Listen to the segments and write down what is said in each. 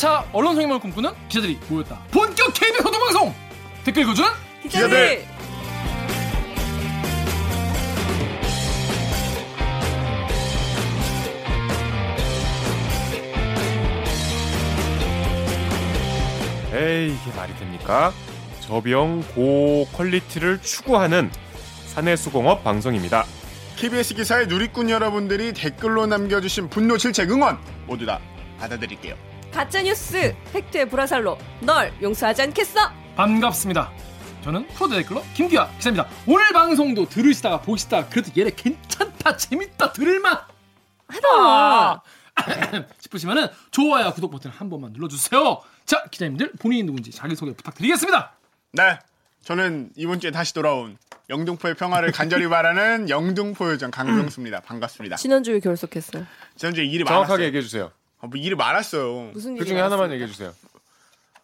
4차 언론성임을 꿈꾸는 기자들이 모였다. 본격 KBS 호도방송 댓글 읽어주는 기자들. 에이 이게 말이 됩니까? 저비용 고퀄리티를 추구하는 사내수공업 방송입니다. KBS 기사의 누리꾼 여러분들이 댓글로 남겨주신 분노, 질책, 응원 모두 다 받아드릴게요. 가짜뉴스 팩트의 불화살로 널 용서하지 않겠어 반갑습니다. 저는 프로 댓글러 김기화 기자입니다. 오늘 방송도 들으시다가 보시다가 그래도 얘네 괜찮다 재밌다 들을만 하다 싶으시면은 좋아요 구독 버튼 한 번만 눌러주세요. 자 기자님들 본인이 누군지 자기소개 부탁드리겠습니다. 네, 저는 이번 주에 다시 돌아온 영등포의 평화를 간절히 바라는 영등포 요정 강병수입니다. 반갑습니다. 지난주에 결석했어요 지난주에 일이 정확하게 많았어요. 얘기해 주세요. 아, 뭐 일이 많았어요. 무슨 그 일이 중에 하나만? 얘기해 주세요.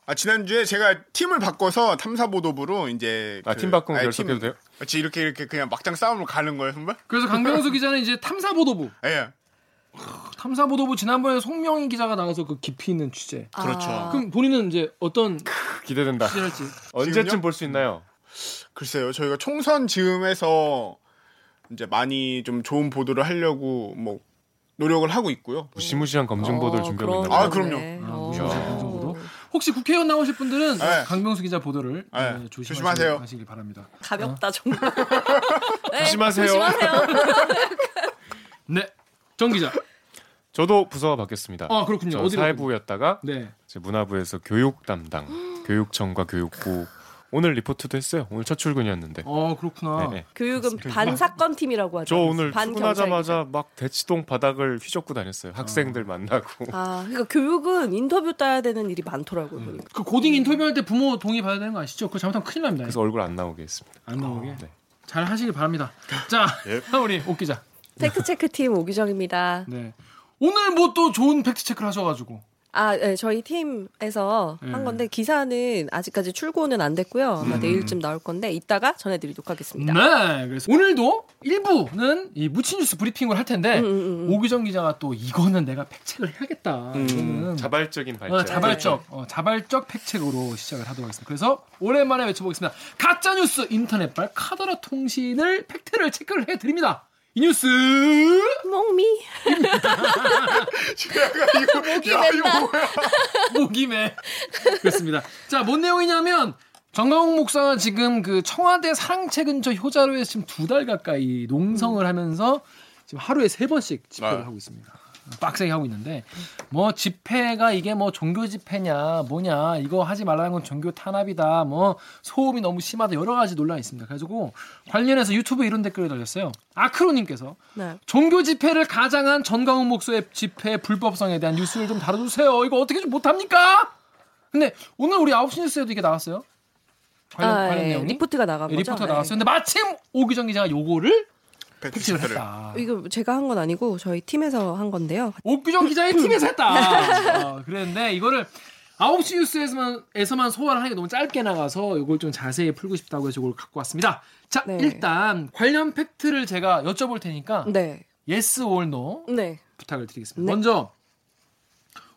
아, 지난주에 제가 팀을 바꿔서 탐사보도부로 이제 아, 그- 팀 바꾸면 아니, 결석해도 팀- 돼요? 그렇지 이렇게 이렇게 그냥 막장 싸움으로 가는 거예요, 선배? 그래서 강병수 기자는 이제 탐사보도부 예. 탐사보도부 지난번에 송명희 기자가 나가서 그 깊이 있는 취재. 그렇죠. 아, 그럼 본인은 이제 어떤 기대된다. 취재할지 언제쯤? 볼 수 있나요? 글쎄요, 저희가 총선 즈음에서 이제 많이 좀 좋은 보도를 하려고 뭐 노력을 하고 있고요. 무시무시한 검증 보도를 어, 준비하고 있나 아. 그럼요. 거네. 아, 어. 무시무시한 검증 보도. 혹시 국회의원 나오실 분들은 네. 강병수 기자 보도를 네. 네, 조심하세요. 하시길 바랍니다. 가볍다 정말 네, 조심하세요. 조심하세요 네, 정 기자. 저도 부서가 바뀌었습니다. 아 그렇군요. 사회부였다가 네. 이제 문화부에서 교육 담당, 교육청과 교육부 오늘 리포트도 했어요. 오늘 첫 출근이었는데. 어 그렇구나. 네, 네. 교육은 반 사건 팀이라고 하죠 저 오늘 반 출근하자마자 막 대치동 바닥을 휘젓고 다녔어요. 학생들 만나고. 아 그러니까 교육은 인터뷰 따야 되는 일이 많더라고요 보니까. 그 고딩 인터뷰할 때 부모 동의 받아야 되는 거 아시죠? 그거 잘못하면 큰일 납니다. 그래서 얼굴 안 나오게 했습니다. 안 나오게. 네. 잘 하시길 바랍니다. 자, 우리 옥 기자. 팩트 체크 팀 옥유정입니다. 네. 오늘 뭐 또 좋은 팩트 체크를 하셔가지고. 아, 네, 저희 팀에서 네. 한 건데 기사는 아직까지 출고는 안 됐고요. 아마 내일쯤 나올 건데 이따가 전해드리도록 하겠습니다. 네. 그래서 오늘도 일부는 이 묻힌 뉴스 브리핑을 할 텐데 음, 음, 음. 오기정 기자가 또 이거는 내가 팩트 체크를 해야겠다. 이거는 자발적인 팩첵. 어, 자발적, 어, 자발적 팩첵으로 시작을 하도록 하겠습니다. 그래서 오랜만에 외쳐보겠습니다. 가짜 뉴스 인터넷발 카더라 통신을 팩트를 체크를 해드립니다. 이 뉴스 몽미. 목이 야, 이거 뭐야? 목임에 그렇습니다. 자, 뭔 내용이냐면 정강욱 목사가 지금 그 청와대 사랑채 근처 효자로에서 지금 두 달 가까이 농성을 하면서 지금 하루에 세 번씩 집회를 아. 하고 있습니다. 빡세게 하고 있는데 뭐 집회가 이게 뭐 종교 집회냐 뭐냐 이거 하지 말라는 건 종교 탄압이다 뭐 소음이 너무 심하다 여러 가지 논란이 있습니다. 그래가지고 관련해서 유튜브 이런 댓글을 달렸어요. 아크로님께서 네. 종교 집회를 가장한 전광훈 목사의 집회 불법성에 대한 뉴스를 좀 다뤄주세요. 이거 어떻게 좀 못합니까? 근데 오늘 우리 9시 뉴스에도 이게 나왔어요. 관련, 아, 관련 예, 내용이. 리포트가 나간 예, 거죠. 리포트가 네. 나왔어요. 근데 마침 오기정 기자가 요거를 팩트 팩트를. 했다. 이거 제가 한 건 아니고 저희 팀에서 한 건데요. 오기정 기자의 팀에서 했다. 어, 그랬는데 이거를 9시 뉴스에서만 에서만 소화를 하는 게 너무 짧게 나가서 이걸 좀 자세히 풀고 싶다고 해서 이걸 갖고 왔습니다. 자, 네. 일단 관련 팩트를 제가 여쭤볼 테니까 네. yes or no 네. 부탁을 드리겠습니다. 네. 먼저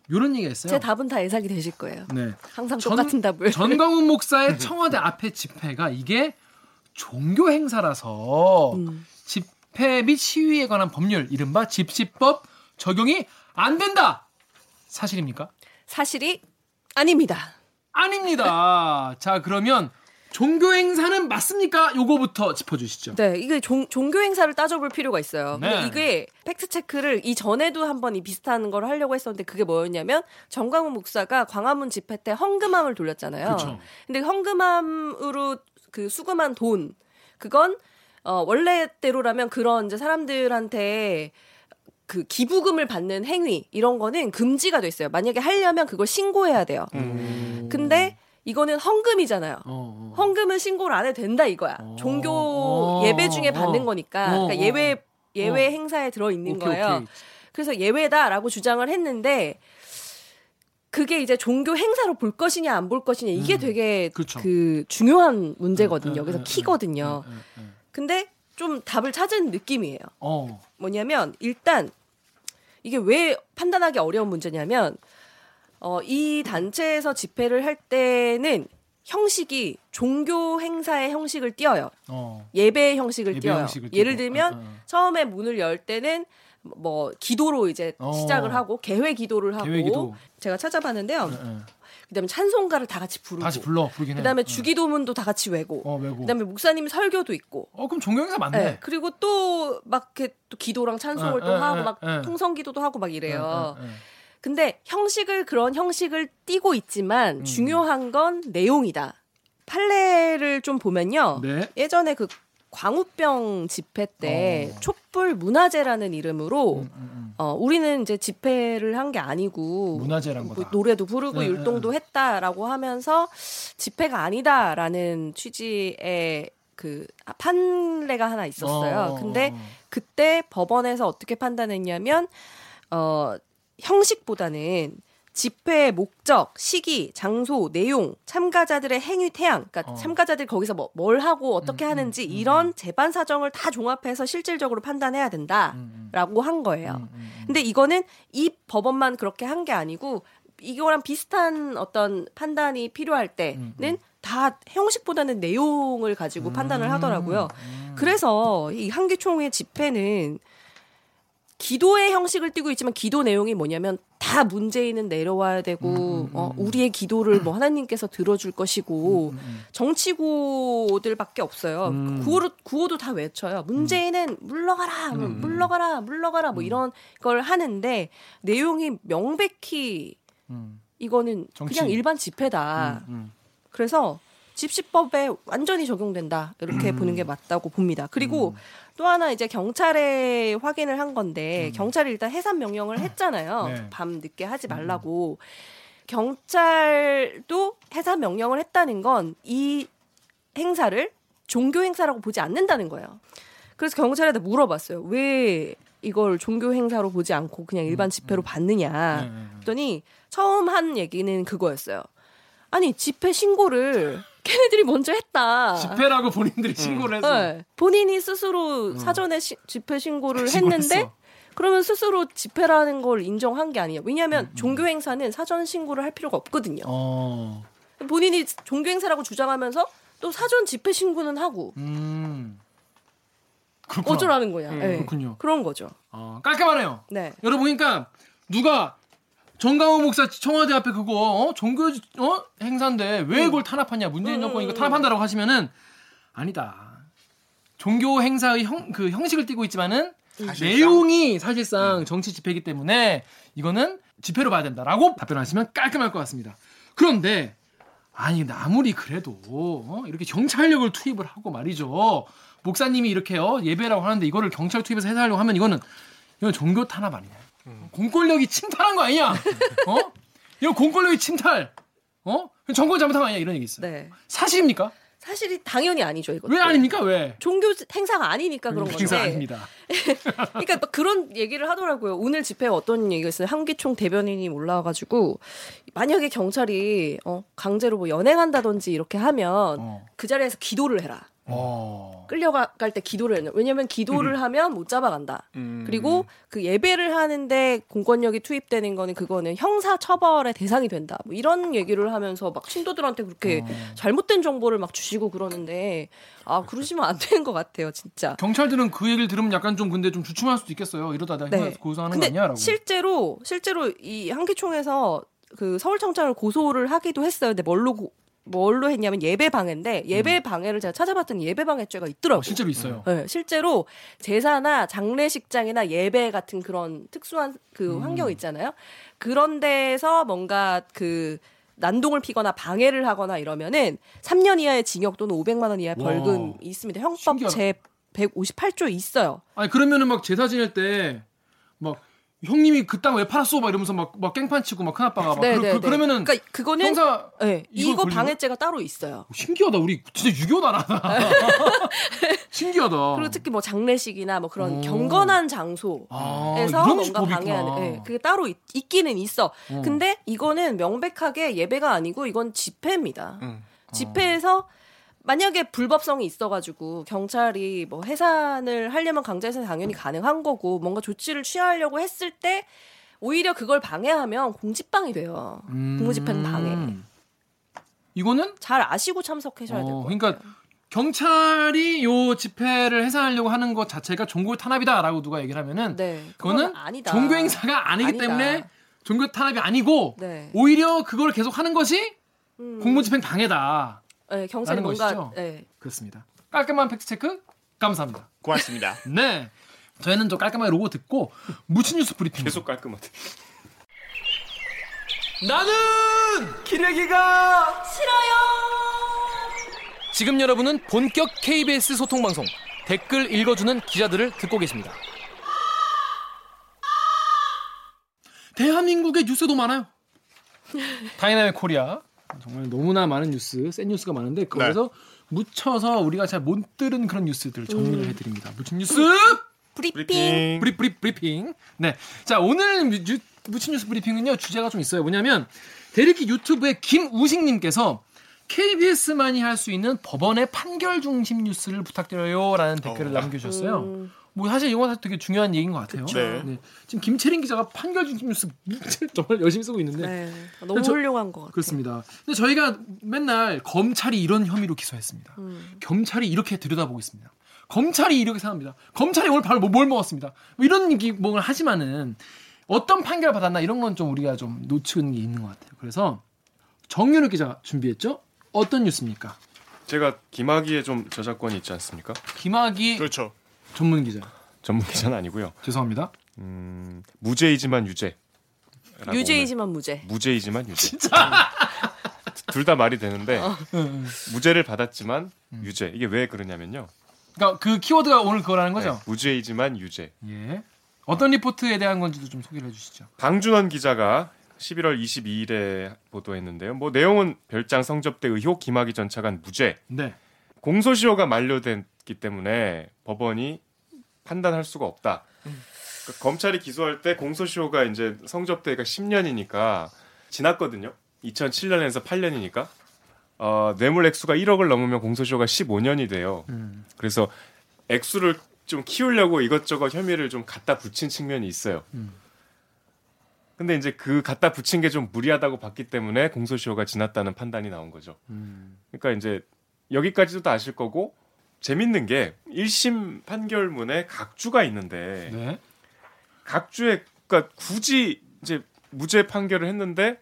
이런 얘기가 있어요. 제 답은 다 예상이 되실 거예요. 네. 항상 전- 똑같은 답을. 전광훈 목사의 청와대 앞에 집회가 이게 종교 행사라서 음. 집회 및 시위에 관한 법률 이른바 집시법 적용이 안 된다. 사실입니까? 사실이 아닙니다. 아닙니다. 자 그러면 종교 행사는 맞습니까? 요거부터 짚어주시죠. 네, 이게 종, 종교 행사를 따져볼 필요가 있어요. 네. 근데 이게 팩트 체크를 이 전에도 한번 이 비슷한 걸 하려고 했었는데 그게 뭐였냐면 정광훈 목사가 광화문 집회 때 헌금함을 돌렸잖아요. 그렇죠. 근데 헌금함으로 그 수금한 돈 그건 어 원래대로라면 그런 이제 사람들한테 그 기부금을 받는 행위 이런 거는 금지가 돼 있어요. 만약에 하려면 그걸 신고해야 돼요. 근데 이거는 헌금이잖아요. 어, 어. 헌금은 신고를 안 해도 된다 이거야. 어. 종교 어. 예배 중에 받는 어. 거니까. 어, 그러니까 어. 예외 예외 행사에 들어 있는 거예요. 오케이. 그래서 예외다라고 주장을 했는데 그게 이제 종교 행사로 볼 것이냐 안 볼 것이냐 이게 음, 되게 그쵸. 그 중요한 문제거든요. 음, 그래서 음, 키거든요. 음, 음, 음. 근데 좀 답을 찾은 느낌이에요. 어. 뭐냐면 일단 이게 왜 판단하기 어려운 문제냐면 어, 이 단체에서 집회를 할 때는 형식이 종교 행사의 형식을 띄어요. 어. 예배의 형식을 예배 띄어요. 형식을 예를. 들면 어, 어. 처음에 문을 열 때는 뭐 기도로 이제 어. 시작을 하고 개회 기도를 하고 개회 기도. 제가 찾아봤는데요. 예, 예. 그다음에 찬송가를 다 같이 부르고 다시 불러 부르긴 해. 그다음에 어. 주기도문도 다 같이 외고 어 외고. 그다음에 목사님 설교도 있고 어 그럼 종교 행사 맞네. 네. 그리고 또 막 이렇게 또 기도랑 찬송을 어, 또 어, 하고 어, 막 어. 통성 기도도 하고 막 이래요. 근데 형식을 그런 형식을 띠고 있지만 음. 중요한 건 내용이다. 판례를 좀 보면요. 네. 예전에 그 광우병 집회 때 어. 촛불 문화제라는 이름으로 음, 음, 음. 어, 우리는 이제 집회를 한 게 아니고 문화재란 뭐 거다. 노래도 부르고 네, 율동도 했다라고 하면서 집회가 아니다라는 취지의 그 판례가 하나 있었어요. 어, 근데 어, 어. 그때 법원에서 어떻게 판단했냐면 어 형식보다는 집회의 목적, 시기, 장소, 내용, 참가자들의 행위 태양, 그러니까 어. 참가자들이 거기서 뭐, 뭘 하고 어떻게 음, 하는지 음, 음, 이런 재반 사정을 다 종합해서 실질적으로 판단해야 음, 음. 된다라고 한 거예요. 음, 음, 음. 근데 이거는 이 법원만 그렇게 한 게 아니고 이거랑 비슷한 어떤 판단이 필요할 때는 음, 다 형식보다는 내용을 가지고 판단을 하더라고요. 음. 그래서 이 한기총회 집회는 기도의 형식을 띠고 있지만 기도 내용이 뭐냐면 다 문재인은 내려와야 되고 음, 음, 어, 음. 우리의 기도를 뭐 하나님께서 들어줄 것이고 음, 음. 정치구들밖에 없어요. 음. 구호로 구호도 다 외쳐요. 문재인은 물러가라, 뭐 음. 물러가라, 물러가라 뭐 이런 걸 하는데 내용이 명백히 음, 이거는 정치. 그냥 일반 집회다. 음, 음. 그래서 집시법에 완전히 적용된다 이렇게 보는 게 맞다고 봅니다. 그리고 또 하나 이제 경찰에 확인을 한 건데 경찰이 일단 해산 명령을 했잖아요. 네. 밤 늦게 하지 말라고. 경찰도 해산 명령을 했다는 건 이 행사를 종교 행사라고 보지 않는다는 거예요. 그래서 경찰한테 물어봤어요. 왜 이걸 종교 행사로 보지 않고 그냥 일반 집회로 받느냐. 네, 네, 네. 그랬더니 처음 한 얘기는 그거였어요. 아니 집회 신고를 걔네들이 먼저 했다. 집회라고 본인들이 신고를 해서 아. 네. 본인이 스스로 사전에 시- 집회 신고를. 했는데 그러면 스스로 집회라는 걸 인정한 게 아니에요. 왜냐하면 음, 종교 행사는 사전 신고를 할 필요가 없거든요. 어. 본인이 종교 행사라고 주장하면서 또 사전 집회 신고는 하고 음. 어쩌라는 거냐. 네. 그렇군요. 그런 거죠. 어, 깔끔하네요. 네. 여러분 보니까 누가 정강호 목사 청와대 앞에 그거 어? 종교 어? 행사인데 왜 그걸 탄압하냐 문재인 음, 정권 이거 음, 탄압한다라고 하시면은 아니다. 종교 행사의 형 그 형식을 띠고 있지만은 사실상? 내용이 사실상 정치 집회이기 때문에 이거는 집회로 봐야 된다라고 답변하시면 깔끔할 것 같습니다. 그런데 아니 아무리 그래도 어? 이렇게 경찰력을 투입을 하고 말이죠. 목사님이 이렇게요 예배라고 하는데 이거를 경찰 투입해서 해설하려고 하면 이거는 이건 종교 탄압 아니냐? 공권력이 침탈한 거 아니냐? 어? 이거 공권력이 침탈. 어? 정권 잘못한 거 아니야? 이런 얘기 있어요. 네. 사실입니까? 사실이 당연히 아니죠. 이것도. 왜 아닙니까? 왜? 종교 행사가 아니니까 그런 건데. 행사 아닙니다. 그러니까 막 그런 얘기를 하더라고요. 오늘 집회에 어떤 얘기가 있어요. 한기총 대변인이 올라와가지고 만약에 경찰이 어, 강제로 뭐 연행한다든지 이렇게 하면 어. 그 자리에서 기도를 해라. 어. 끌려갈 때 기도를 해요. 왜냐면 기도를 하면 못 잡아간다. 음. 그리고 그 예배를 하는데 공권력이 투입되는 거는 그거는 형사 처벌의 대상이 된다. 뭐 이런 얘기를 하면서 막 신도들한테 그렇게 잘못된 정보를 막 주시고 그러는데 아 그러시면 안 되는 것 같아요, 진짜. 경찰들은 그 얘기를 들으면 약간 좀 근데 좀 주춤할 수도 있겠어요. 이러다 내가 네. 네. 고소하는 거 아니야라고. 실제로 실제로 이 한기총에서 그 서울청장을 고소를 하기도 했어요. 근데 뭘로 고- 뭘로 했냐면 예배 방해인데 예배 방해를 제가 찾아봤더니 예배 방해죄가 있더라고요. 어, 실제로 있어요. 네, 실제로 제사나 장례식장이나 예배 같은 그런 특수한 그 음. 환경 있잖아요. 그런 데서 뭔가 그 난동을 피거나 방해를 하거나 이러면은 3년 이하의 징역 또는 500만 원 이하의 와. 벌금이 있습니다. 형법 신기하다. 제 158조 있어요. 아니 그러면은 막 제사 지낼 때막 형님이 그 땅 왜 팔았어? 막 이러면서 막, 막 깽판 치고 막 큰아빠가 막 네, 그, 네, 그, 네. 그러면은 그러니까 그거는 형사 네, 이거 방해죄가 따로 있어요. 신기하다. 우리 진짜 유교다 나다. 신기하다. 그리고 특히 뭐 장례식이나 뭐 그런 오. 경건한 장소에서 아, 뭔가 방해하는. 예, 그게 따로 있, 있기는 있어. 어. 근데 이거는 명백하게 예배가 아니고 이건 집회입니다. 음. 집회에서 만약에 불법성이 있어가지고 경찰이 뭐 해산을 하려면 강제해산 당연히 가능한 거고 뭔가 조치를 취하려고 했을 때 오히려 그걸 방해하면 공직방이 돼요. 음. 공무집행 방해. 이거는 잘 아시고 참석하셔야 될 어, 것 그러니까. 경찰이 요 집회를 해산하려고 하는 것 자체가 종교 탄압이다라고 누가 얘기를 하면은 네, 그거는 아니다. 종교 행사가 아니기 아니다. 때문에 종교 탄압이 아니고 네. 오히려 그걸 계속 하는 것이 음. 공무집행 방해다. 네, 경찰이 뭔가 것이죠? 네. 그렇습니다. 깔끔한 팩트 체크 감사합니다. 고맙습니다. 네. 저희는 좀 깔끔하게 로고 듣고 묻힌 뉴스 브리핑. 계속 깔끔하대. 나는 기레기가 싫어요. 지금 여러분은 본격 KBS 소통 방송 댓글 읽어주는 기자들을 듣고 계십니다. 대한민국의 뉴스도 많아요. dynamic Korea 정말 너무나 많은 뉴스, 센 뉴스가 많은데 거기서 묻혀서 우리가 잘 못 들은 그런 뉴스들 정리를 해드립니다. 묻힌 뉴스 브리핑. 브리핑. 브리 브리 브리핑. 네, 자 오늘 뮤- 유- 묻힌 뉴스 브리핑은요 주제가 좀 있어요. 뭐냐면 댓읽기 유튜브의 김우식님께서 KBS만이 할 수 있는 법원의 판결 중심 뉴스를 부탁드려요라는 댓글을 어. 남겨주셨어요. 음. 뭐 사실 이건 되게 중요한 얘기인 것 같아요. 네. 지금 김채린 기자가 판결 중심 뉴스 정말 열심히 쓰고 있는데 네. 너무 저- 훌륭한 것 같아요. 그렇습니다. 근데 저희가 맨날 검찰이 이런 혐의로 기소했습니다. 음. 경찰이 이렇게 들여다보고 있습니다. 검찰이 이렇게 생각합니다. 검찰이 오늘 바로 뭐- 뭘 먹었습니다. 뭐 이런 얘기를 하지만은 어떤 판결 받았나 이런 건 좀 우리가 좀 놓치는 게 있는 것 같아요. 그래서 정윤우 기자 준비했죠? 어떤 뉴스입니까? 제가 김학의에 좀 저작권이 있지 않습니까? 김학이 그렇죠. 전문 기자. 전문 기자는 아니고요. 죄송합니다. 음, 무죄이지만 유죄. 유죄이지만 무죄. 무죄이지만 유죄. 둘다 말이 되는데 무죄를 받았지만 유죄. 이게 왜 그러냐면요. 그러니까 그 키워드가 오늘 그거라는 거죠? 네, 무죄이지만 유죄. 예. 어떤 리포트에 대한 건지도 좀 소개를 해주시죠. 방준원 기자가 11월 22일에 보도했는데요. 뭐 내용은 별장 성접대 의혹 김학의 전 차관 무죄. 네. 공소시효가 만료 됐기 때문에 법원이 판단할 수가 없다. 그러니까 검찰이 기소할 때 공소시효가 이제 성접대가 10년이니까 지났거든요. 2007년에서 8년이니까 어, 뇌물 액수가 1억을 넘으면 공소시효가 15년이 돼요. 음. 그래서 액수를 좀 키우려고 이것저것 혐의를 좀 갖다 붙인 측면이 있어요. 음. 근데 이제 그 갖다 붙인 게 좀 무리하다고 봤기 때문에 공소시효가 지났다는 판단이 나온 거죠. 음. 그러니까 이제 여기까지도 다 아실 거고 재밌는 게 1심 판결문에 각주가 있는데 네. 각주에 그러니까 굳이 이제 무죄 판결을 했는데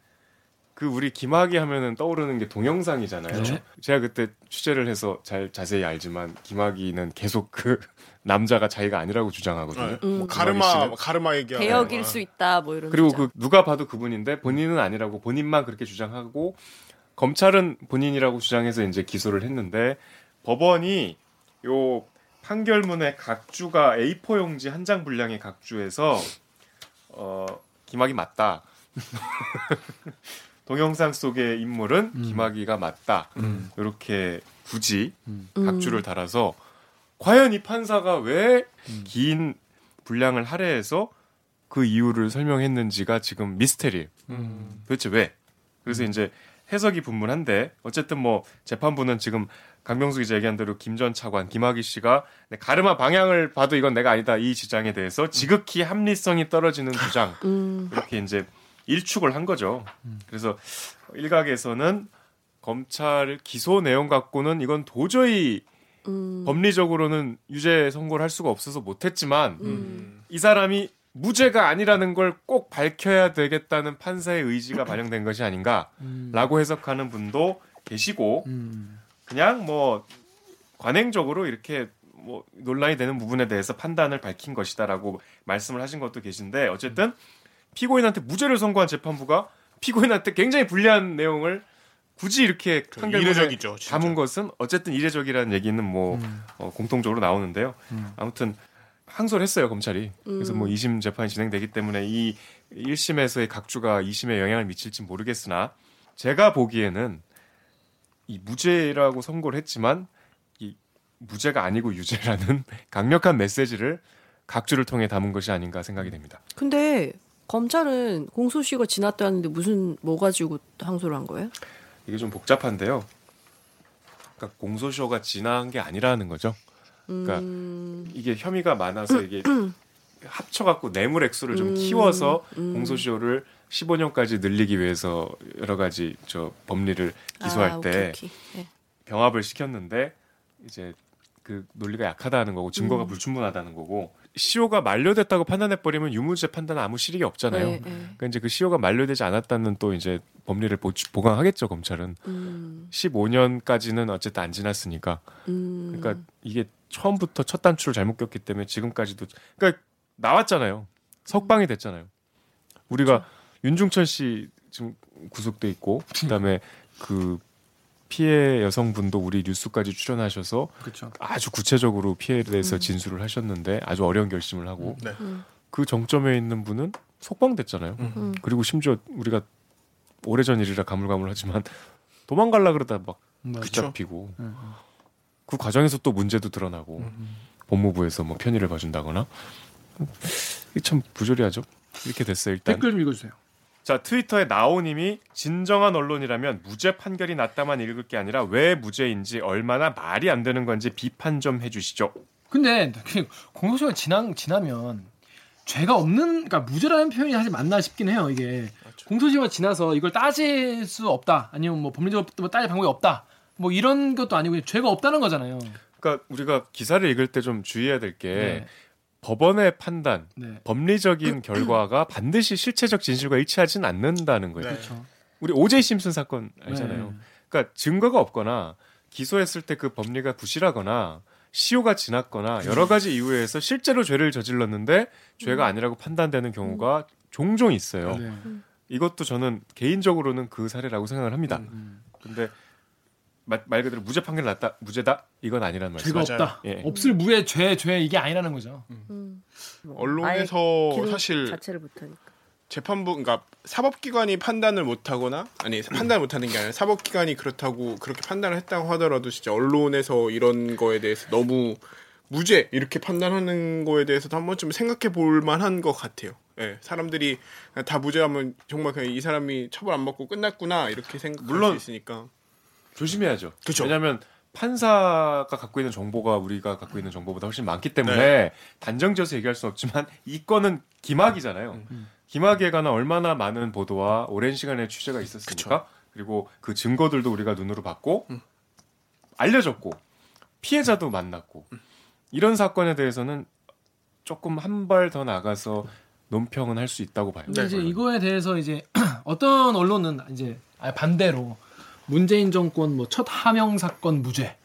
그 우리 김학의 하면은 떠오르는 게 동영상이잖아요. 네. 제가 그때 취재를 해서 잘 자세히 알지만 김학의는 계속 그 남자가 자기가 아니라고 주장하거든요. 네. 음. 뭐 가르마. 가르마 얘기하고 개혁일 수 있다 뭐 이런. 그리고 주장. 그 누가 봐도 그분인데 본인은 아니라고 본인만 그렇게 주장하고 검찰은 본인이라고 주장해서 이제 기소를 했는데 법원이 요 판결문의 각주가 A4 용지 한 장 분량의 각주에서 어 김학이 맞다. 동영상 속의 인물은 음. 김학이가 맞다. 음. 이렇게 굳이 음. 각주를 달아서 과연 이 판사가 왜 음. 긴 분량을 할애해서 그 이유를 설명했는지가 지금 미스테리예요. 음. 도대체 왜? 그래서 이제 해석이 분분한데 어쨌든 뭐 재판부는 지금 강병수 기자 얘기한 대로 김 전 차관 김학의 씨가 네, 가르마 방향을 봐도 이건 내가 아니다 이 주장에 대해서 지극히 합리성이 떨어지는 주장 음. 이렇게 이제 일축을 한 거죠. 그래서 일각에서는 검찰 기소 내용 갖고는 이건 도저히 음. 법리적으로는 유죄 선고를 할 수가 없어서 못했지만 음. 이 사람이 무죄가 아니라는 걸 꼭 밝혀야 되겠다는 판사의 의지가 반영된 것이 아닌가라고 음. 해석하는 분도 계시고 음. 그냥 뭐 관행적으로 이렇게 뭐 논란이 되는 부분에 대해서 판단을 밝힌 것이다라고 말씀을 하신 것도 계신데 어쨌든 피고인한테 무죄를 선고한 재판부가 피고인한테 굉장히 불리한 내용을 굳이 이렇게 판결문에 이례적이죠. 진짜. 담은 것은 어쨌든 이례적이라는 얘기는 뭐 음. 어, 공통적으로 나오는데요. 음. 아무튼 항소를 했어요 검찰이. 그래서 음. 뭐 2심 재판이 진행되기 때문에 이 1심에서의 각주가 2심에 영향을 미칠지 모르겠으나 제가 보기에는 이 무죄라고 선고를 했지만 이 무죄가 아니고 유죄라는 강력한 메시지를 각주를 통해 담은 것이 아닌가 생각이 됩니다. 근데 검찰은 공소시효가 지났다는데 무슨 뭐 가지고 항소를 한 거예요? 이게 좀 복잡한데요. 그러니까 공소시효가 지난 게 아니라는 거죠. 그러니까 음. 이게 혐의가 많아서 이게 합쳐갖고 뇌물 액수를 좀 키워서 공소시효를 15년까지 늘리기 위해서 여러 가지 저 법리를 기소할 아, 때 오케이, 오케이. 네. 병합을 시켰는데 이제 그 논리가 약하다는 거고 증거가 음. 불충분하다는 거고 시효가 만료됐다고 판단해 버리면 유무죄 판단 아무 실익이 없잖아요. 네, 네. 그러니까 이제 그 시효가 만료되지 않았다는 또 이제 법리를 보, 보강하겠죠 검찰은. 음, 15년까지는 어쨌든 안 지났으니까. 음. 그러니까 이게 처음부터 첫 단추를 잘못 꼈기 때문에 지금까지도 그러니까 나왔잖아요. 석방이 됐잖아요. 우리가 윤중천 씨 지금 구속돼 있고 그다음에 그 피해 여성분도 우리 뉴스까지 출연하셔서 그렇죠. 아주 구체적으로 피해에 대해서 진술을 하셨는데 아주 어려운 결심을 하고 네. 그 정점에 있는 분은 석방됐잖아요. 음. 그리고 심지어 우리가 오래전 일이라 가물가물하지만 도망갈라 그러다 막. 붙잡히고 음, 그 과정에서 또 문제도 드러나고 음. 법무부에서 뭐 편의를 봐준다거나 이게 참 부조리하죠. 이렇게 됐어요 일단. 댓글 좀 읽어주세요. 자 트위터에 나오님이 진정한 언론이라면 무죄 판결이 났다만 읽을 게 아니라 왜 무죄인지 얼마나 말이 안 되는 건지 비판 좀 해주시죠. 근데 그 공소시효가 지나, 지나면 죄가 없는 그러니까 무죄라는 표현이 사실 맞나 싶긴 해요 이게 공소시효가 지나서 이걸 따질 수 없다 아니면 뭐 법리적으로 뭐 따질 방법이 없다 뭐 이런 것도 아니고 죄가 없다는 거잖아요 그러니까 우리가 기사를 읽을 때 좀 주의해야 될게 네. 법원의 판단, 네. 법리적인 결과가 반드시 실체적 진실과 일치하진 않는다는 거예요. 네. 그렇죠 우리 오제이 심슨 사건 알잖아요. 네. 그러니까 증거가 없거나 기소했을 때 그 법리가 부실하거나 시효가 지났거나 여러 가지 이유에서 실제로 죄를 저질렀는데 죄가 아니라고 판단되는 경우가 종종 있어요. 네. 이것도 저는 개인적으로는 그 사례라고 생각을 합니다. 음. 근데 말, 말 그대로 무죄 판결 났다, 무죄다 이건 아니란 말씀. 죄가. 없다 예. 없을 무의 죄, 죄 이게 아니라는 거죠 음. 언론에서 아예 기록 사실 자체를 못하니까. 재판부 그러니까 사법기관이 판단을 못하거나 아니 판단을 못하는 게 아니라 사법기관이 그렇다고 그렇게 판단을 했다고 하더라도 진짜 언론에서 이런 거에 대해서 너무 무죄 이렇게 판단하는 거에 대해서도 한 번쯤 생각해 볼 만한 것 같아요. 예, 사람들이 다 무죄하면 정말 그냥 이 사람이 처벌 안 받고 끝났구나 이렇게 생각할 물론 수 있으니까. 조심해야죠. 그쵸. 왜냐하면 판사가 갖고 있는 정보가 우리가 갖고 있는 정보보다 훨씬 많기 때문에 단정지어서 얘기할 수는 없지만 이 건은 기막이잖아요. 기막에 관한 얼마나 많은 보도와 오랜 시간의 취재가 있었습니까? 그리고 그 증거들도 우리가 눈으로 봤고 알려졌고 피해자도 만났고 이런 사건에 대해서는 조금 한 발 더 나가서 논평은 할 수 있다고 봐요. 네. 이제 이거에 대해서 이제 어떤 언론은 이제 아예 반대로 문재인 정권 뭐 첫 하명 사건 무죄,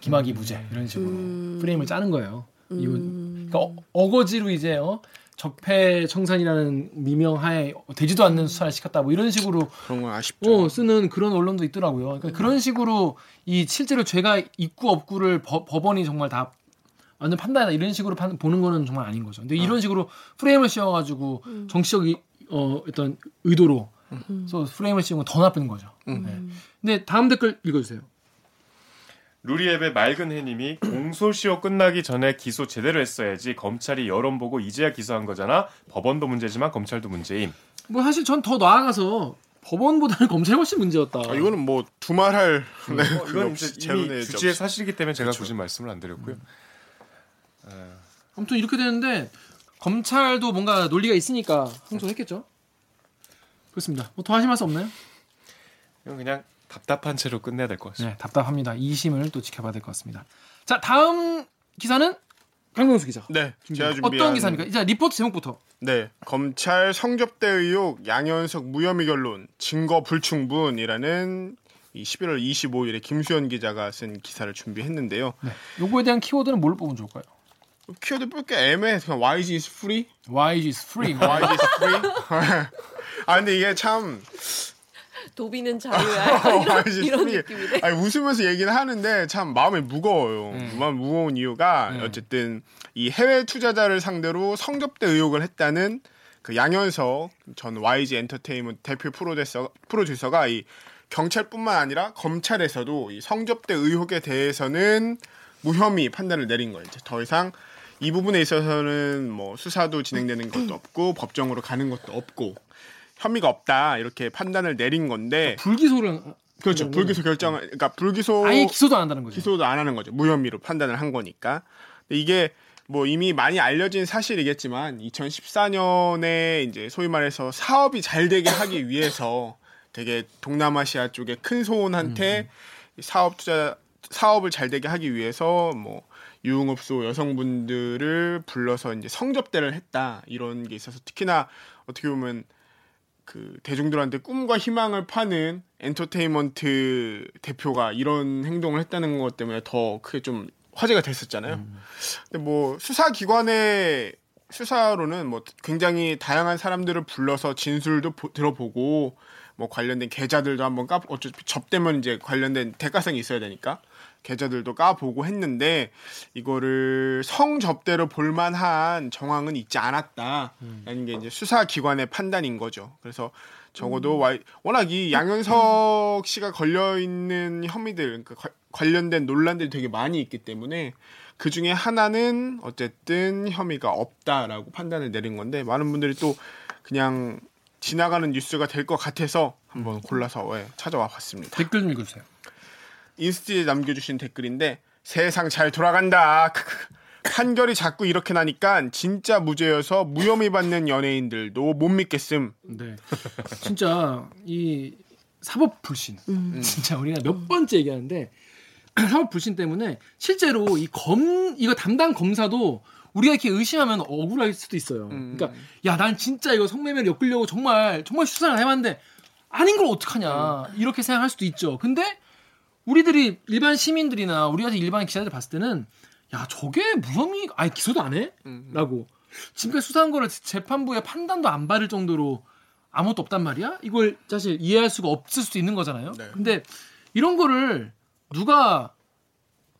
김학의 무죄 이런 식으로 음. 프레임을 짜는 거예요. 이거 음. 그러니까 어, 거지로 이제 어? 적폐 청산이라는 미명하에 되지도 않는 수사를 시켰다 뭐 이런 식으로 그런 건 아쉽죠. 어, 쓰는 그런 언론도 있더라고요. 그러니까 그런 식으로 이 실제로 죄가 있고 없고를 법, 법원이 정말 다 완전 판단하다 이런 식으로 판, 보는 거는 정말 아닌 거죠. 근데 이런 식으로 프레임을 씌워가지고 정치적 이, 어, 어떤 의도로 그래서 프레임을 씌우면 더 나쁜 거죠. 네. 근데 다음 댓글 읽어주세요. 루리앱의 맑은 해님이 공소시효 끝나기 전에 기소 제대로 했어야지 검찰이 여론 보고 이제야 기소한 거잖아. 법원도 문제지만 검찰도 문제임. 뭐 사실 전 더 나아가서 법원보다는 검찰이 훨씬 문제였다. 아, 이거는 뭐 두말할 네, 어, 이건 이제 이미 주지의. 사실이기 때문에 제가 굳이 말씀을 안 드렸고요. 아무튼 이렇게 되는데 검찰도 뭔가 논리가 있으니까 항소했겠죠. 그렇습니다. 뭐 더 하실 말씀 없나요? 이건 그냥 답답한 채로 끝내야 될 것 같습니다. 네, 답답합니다. 이심을 또 지켜봐야 될 것 같습니다. 자, 다음 기사는 강동수 기자. 네, 제가 준비한 어떤 기사입니까? 이제 리포트 제목부터. 네, 검찰 성접대 의혹 양현석 무혐의 결론 증거 불충분이라는 이 11월 25일에 김수현 기자가 쓴 기사를 준비했는데요. 네. 요거에 대한 키워드는 뭘 뽑으면 좋을까요? 키워드 뺄게 애매해. 그냥 YG is free. YG is free. YG is free. 아 근데 이게 참 도비는 자유야. 이런, YG is 이런. 느낌이네. 아니 웃으면서 얘기는 하는데 참 마음이 무거워요. 음. 마음 무거운 이유가 음. 어쨌든 이 해외 투자자를 상대로 성접대 의혹을 했다는 그 양현석 전 YG 엔터테인먼트 대표 프로듀서 프로듀서가 이 경찰뿐만 아니라 검찰에서도 이 성접대 의혹에 대해서는 무혐의 판단을 내린 거예요. 이제 더 이상 이 부분에 있어서는 뭐 수사도 진행되는 것도 없고 법정으로 가는 것도 없고 혐의가 없다 이렇게 판단을 내린 건데 불기소를 그렇죠. 불기소 결정, 그러니까 불기소 아예 기소도 안 한다는 거죠. 기소도 안 하는 거죠. 무혐의로 판단을 한 거니까. 이게 뭐 이미 많이 알려진 사실이겠지만 2014년에 이제 소위 말해서 사업이 잘 되게 하기 위해서 되게 동남아시아 쪽에 큰 소원한테 사업 투자 사업을 잘 되게 하기 위해서 뭐 유흥업소 여성분들을 불러서 이제 성접대를 했다 이런 게 있어서 특히나 어떻게 보면 그 대중들한테 꿈과 희망을 파는 엔터테인먼트 대표가 이런 행동을 했다는 것 때문에 더 크게 좀 화제가 됐었잖아요. 근데 뭐 수사 기관의 수사로는 뭐 굉장히 다양한 사람들을 불러서 진술도 보- 들어보고 뭐 관련된 계좌들도 한번 까 어차피 접대면 이제 관련된 대가성이 있어야 되니까 계좌들도 까보고 했는데 이거를 성접대로 볼만한 정황은 있지 않았다라는 게 이제 수사기관의 판단인 거죠. 그래서 적어도 와- 워낙 이 양현석 씨가 걸려 있는 혐의들 그러니까 관- 관련된 논란들이 되게 많이 있기 때문에 그 중에 하나는 어쨌든 혐의가 없다라고 판단을 내린 건데 많은 분들이 또 그냥 지나가는 뉴스가 될 것 같아서 한번 골라서 예, 찾아와 봤습니다. 댓글 좀 읽어주세요. 인스티에 남겨주신 댓글인데 세상 잘 돌아간다. 판결이 자꾸 이렇게 나니까 진짜 무죄여서 무혐의 받는 연예인들도 못 믿겠음. 네. 진짜 이 사법 불신. 진짜 우리가 몇 번째 얘기하는데 사법 불신 때문에 실제로 이 검 이거 담당 검사도 우리가 이렇게 의심하면 억울할 수도 있어요. 음. 그러니까 야 난 진짜 이거 성매매를 엮으려고 정말 정말 수사를 해봤는데 아닌 걸 어떡하냐 이렇게 생각할 수도 있죠. 근데 우리들이 일반 시민들이나 우리 같은 일반 기자들 봤을 때는 야 저게 무혐의 아니 기소도 안 해? 음. 라고 지금까지 수사한 거를 재판부의 판단도 안 받을 정도로 아무것도 없단 말이야? 이걸 사실 이해할 수가 없을 수도 있는 거잖아요. 네. 근데 이런 거를 누가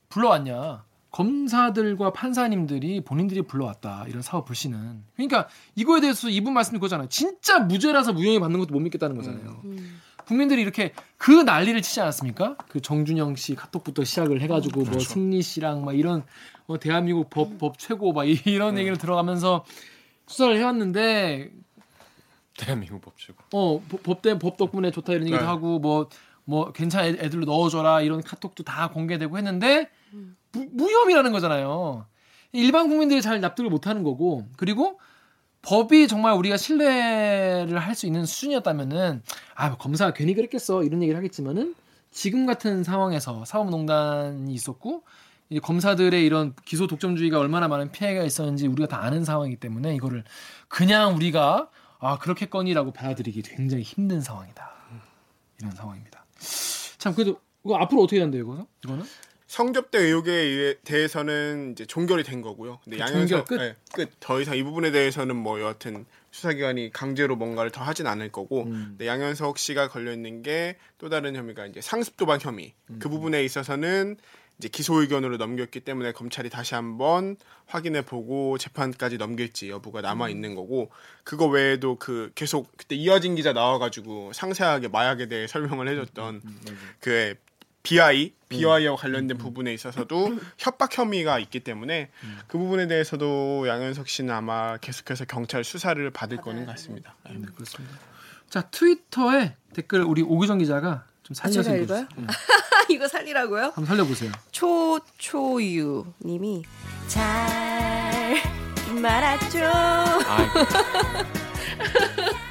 불러왔냐? 검사들과 판사님들이 본인들이 불러왔다. 이런 사업 불신은. 그러니까 이거에 대해서 이분 말씀 그거잖아요. 진짜 무죄라서 무혐의 받는 것도 못 믿겠다는 거잖아요. 음. 국민들이 이렇게 그 난리를 치지 않았습니까? 그 정준영 씨 카톡부터 시작을 해가지고 뭐 그렇죠. 승리 씨랑 막 이런 어, 대한민국 법, 법 최고 막 이- 이런 얘기를 들어가면서 수사를 해왔는데 대한민국 법치고. 어 법- 법, 때, 법 덕분에 좋다 이런 얘기도 네. 하고 뭐뭐 괜찮아 애- 애들로 넣어줘라 이런 카톡도 다 공개되고 했는데 무, 무혐의라는 거잖아요. 일반 국민들이 잘 납득을 못하는 거고 그리고 법이 정말 우리가 신뢰를 할 수 있는 수준이었다면은 아 검사가 괜히 그랬겠어 이런 얘기를 하겠지만은 지금 같은 상황에서 사법농단이 있었고 이 검사들의 이런 기소 독점주의가 얼마나 많은 피해가 있었는지 우리가 다 아는 상황이기 때문에 이거를 그냥 우리가 아 그렇겠거니라고 받아들이기 굉장히 힘든 상황이다 이런 상황입니다. 참 그래도 이거 앞으로 어떻게 된대요 이거는? 이거는? 성접대 의혹에 대해서는 이제 종결이 된 거고요. 근데 그 양현석 끝? 네, 끝. 더 이상 이 부분에 대해서는 뭐 여하튼 수사기관이 강제로 뭔가를 더 하진 않을 거고 음. 근데 양현석 씨가 걸려 있는 게 또 다른 혐의가 이제 상습 도박 혐의. 음. 그 부분에 있어서는 이제 기소 의견으로 넘겼기 때문에 검찰이 다시 한번 확인해 보고 재판까지 넘길지 여부가 남아 있는 거고 그거 외에도 그 계속 그때 이어진 기자 나와가지고 상세하게 마약에 대해 설명을 해줬던 그 BI, BI와 관련된 부분에 있어서도 협박 혐의가 있기 때문에 그 부분에 대해서도 양현석 씨는 아마 계속해서 경찰 수사를 받을 거는 같습니다. 네, 그렇습니다. 자 트위터에 댓글 우리 오규정 기자가 좀 살려서 읽어주세요. 읽어요? 응. 이거 살리라고요? 한번 살려보세요. 초초유 님이 잘 말았죠. 아이고.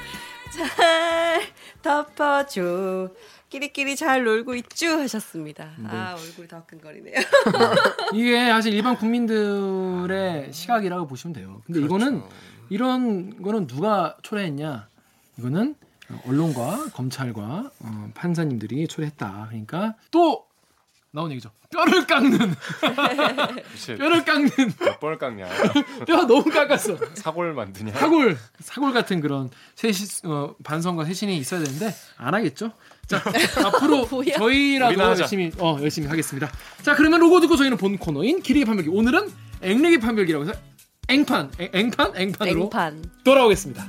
잘 덮어줘. 끼리끼리 잘 놀고 있죠 하셨습니다. 네. 아 얼굴이 더 화끈거리네요. 이게 사실 일반 국민들의 시각이라고 보시면 돼요. 근데 이거는 그렇죠. 이런 거는 누가 초래했냐? 이거는 언론과 검찰과 어, 판사님들이 초래했다. 그러니까 또 나온 얘기죠. 뼈를 깎는. 뼈를 깎는 뻘 깎냐. 뼈 너무 깎았어. 사골 만드냐. 사골 사골 같은 그런 세시 어, 반성과 세신이 있어야 되는데 안 하겠죠. 자 앞으로 뭐야? 저희라도. 열심히 어 열심히 하겠습니다. 자 그러면 로고 듣고 저희는 본 코너인 길이 판별기 오늘은 앵내기 판별기라고 해서 앵판 앵, 앵판 앵판으로 앵판. 돌아오겠습니다.